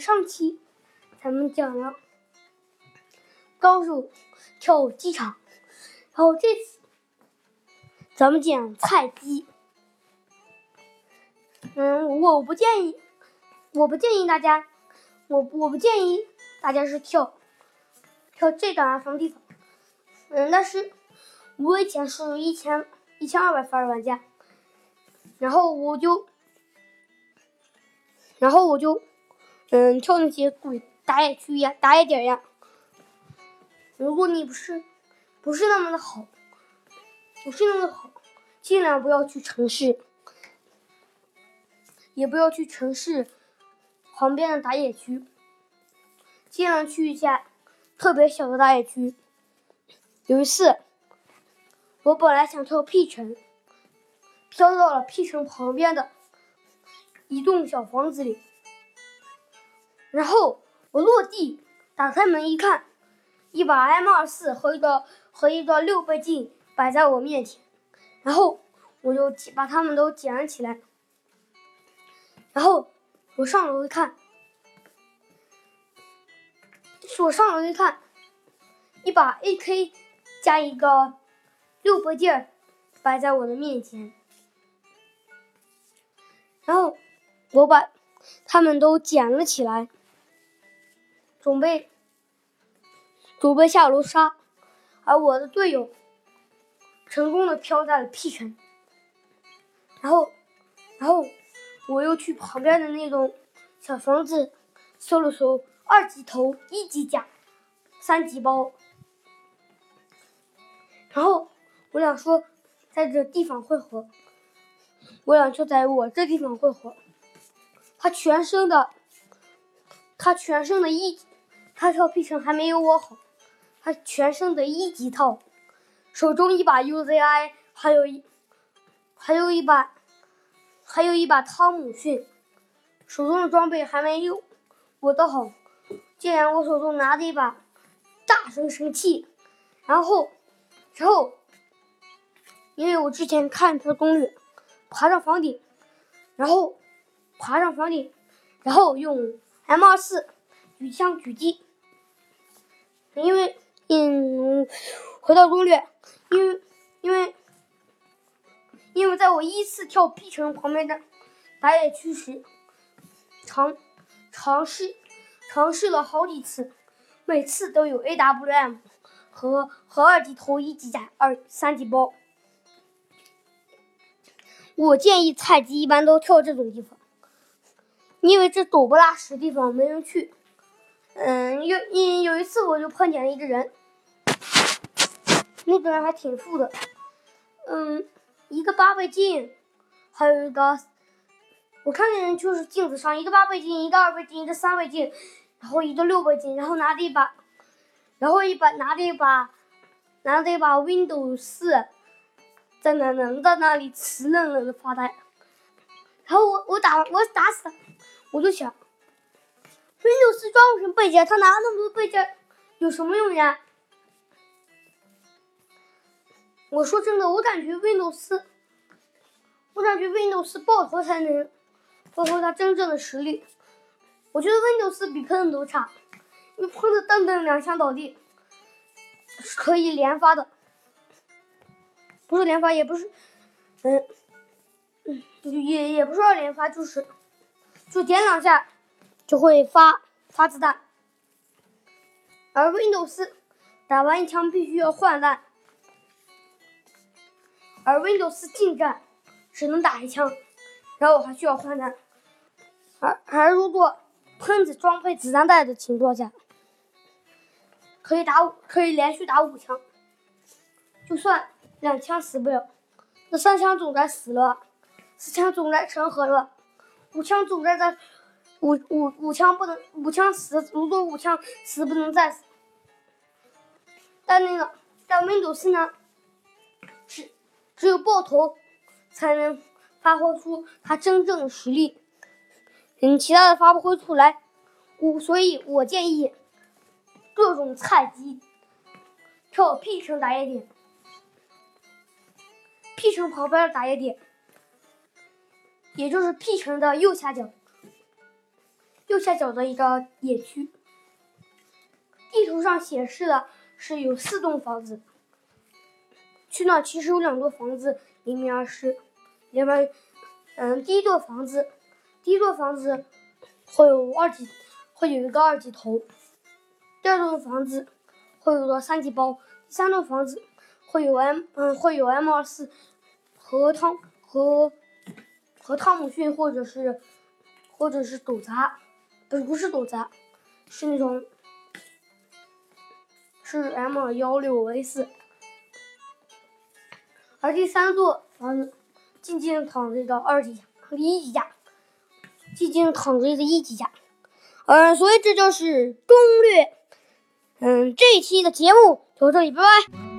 上期咱们讲了高手跳机场，然后这次咱们讲菜鸡。嗯，我不建议，我不建议大家，我我不建议大家是跳跳这个什么地方。嗯，但是我以前是一千一千二百分玩家，然后我就，然后我就，嗯，跳那些鬼打野区呀、打野点呀。如果你不是不是那么的好，不是那么的好，尽量不要去城市。也不要去城市旁边的打野区，尽量去一下特别小的打野区。有一次，我本来想跳 P 城，飘到了 P 城旁边的一栋小房子里，然后我落地打开门一看，一把 M 二四和一个和一个六倍镜摆在我面前，然后我就把他们都捡了起来。然后我上楼一看，我上楼一看，一把 AK 加一个六倍镜摆在我的面前，然后我把他们都捡了起来，准备准备下楼杀，而我的队友成功的飘在了 P 城，然后，然后。我又去旁边的那种小房子搜了搜，二级头、一级甲、三级包。然后我俩说，在这地方汇合。我俩就在我这地方汇合。他全身的，他全身的一，他跳 P 城还没有我好。他全身的一级套，手中一把 UZI，还有一，还有一把。还有一把汤姆逊，手中的装备还没有我的好。竟然我手中拿着一把大神神器，然后，之后，因为我之前看他的攻略，爬上房顶，然后爬上房顶，然后用 M 二四举枪狙击。回到攻略，因为，因为。因为在我依次跳 B 城旁边的打野区时，尝尝试尝试了好几次，每次都有 AWM 和和二级头一级甲二三级包。我建议菜鸡一般都跳这种地方，因为这陡不拉屎地方没人去。嗯，有有有一次我就碰见了一个人，那个人还挺富的，嗯。一个八倍镜，还有一个，我看见人就是镜子上一个八倍镜，一个二倍镜，一个三倍镜，然后一个六倍镜，然后拿着一把，然后一把拿着一把，拿着一把 Windows 四，在那能在那里直愣愣的发呆。然后我我打我打死他，我就想，Windows 四装什么倍镜，他拿了那么多倍镜有什么用呀？我说真的，我感觉 Windows，我感觉 Windows 爆头才能发挥它真正的实力。我觉得 Windows 比喷子都差，因为喷子噔噔两枪倒地，是可以连发的，不是连发，也不是，嗯嗯，也也不是二连发，就是就点两下就会发发子弹。而 Windows 打完一枪必须要换弹。而 Windows 近战只能打一枪，然后还需要换弹。而而如果喷子装配子弹袋的情况下，可以打五，可以连续打五枪。就算两枪死不了，那三枪总该死了，四枪总该成盒了，五枪总该在五五五枪不能五枪死，如果五枪死不能再死。但那个但 Windows 呢？只有爆头才能发挥出他真正的实力，嗯，其他的发不出来。我所以，我建议各种菜鸡跳 P 城打野点，P 城旁边的打野点，也就是 P 城的右下角，右下角的一个野区。地图上显示的是有四栋房子，去那其实有两座房子迎面而视，里面，嗯，第一座房子，第一座房子会有二级，会有一个二级头，第二栋房子会有个三级包，第三栋房子会有 M，嗯，会有 M 二四和汤和和汤姆逊或者是或者是斗杂，不不是斗杂，是那种。是 M 幺六 A 四，而第三座房子静静躺着一个二级和一级甲，静静躺着一个一级甲，嗯，所以这就是攻略。嗯，这一期的节目就到这里，拜拜。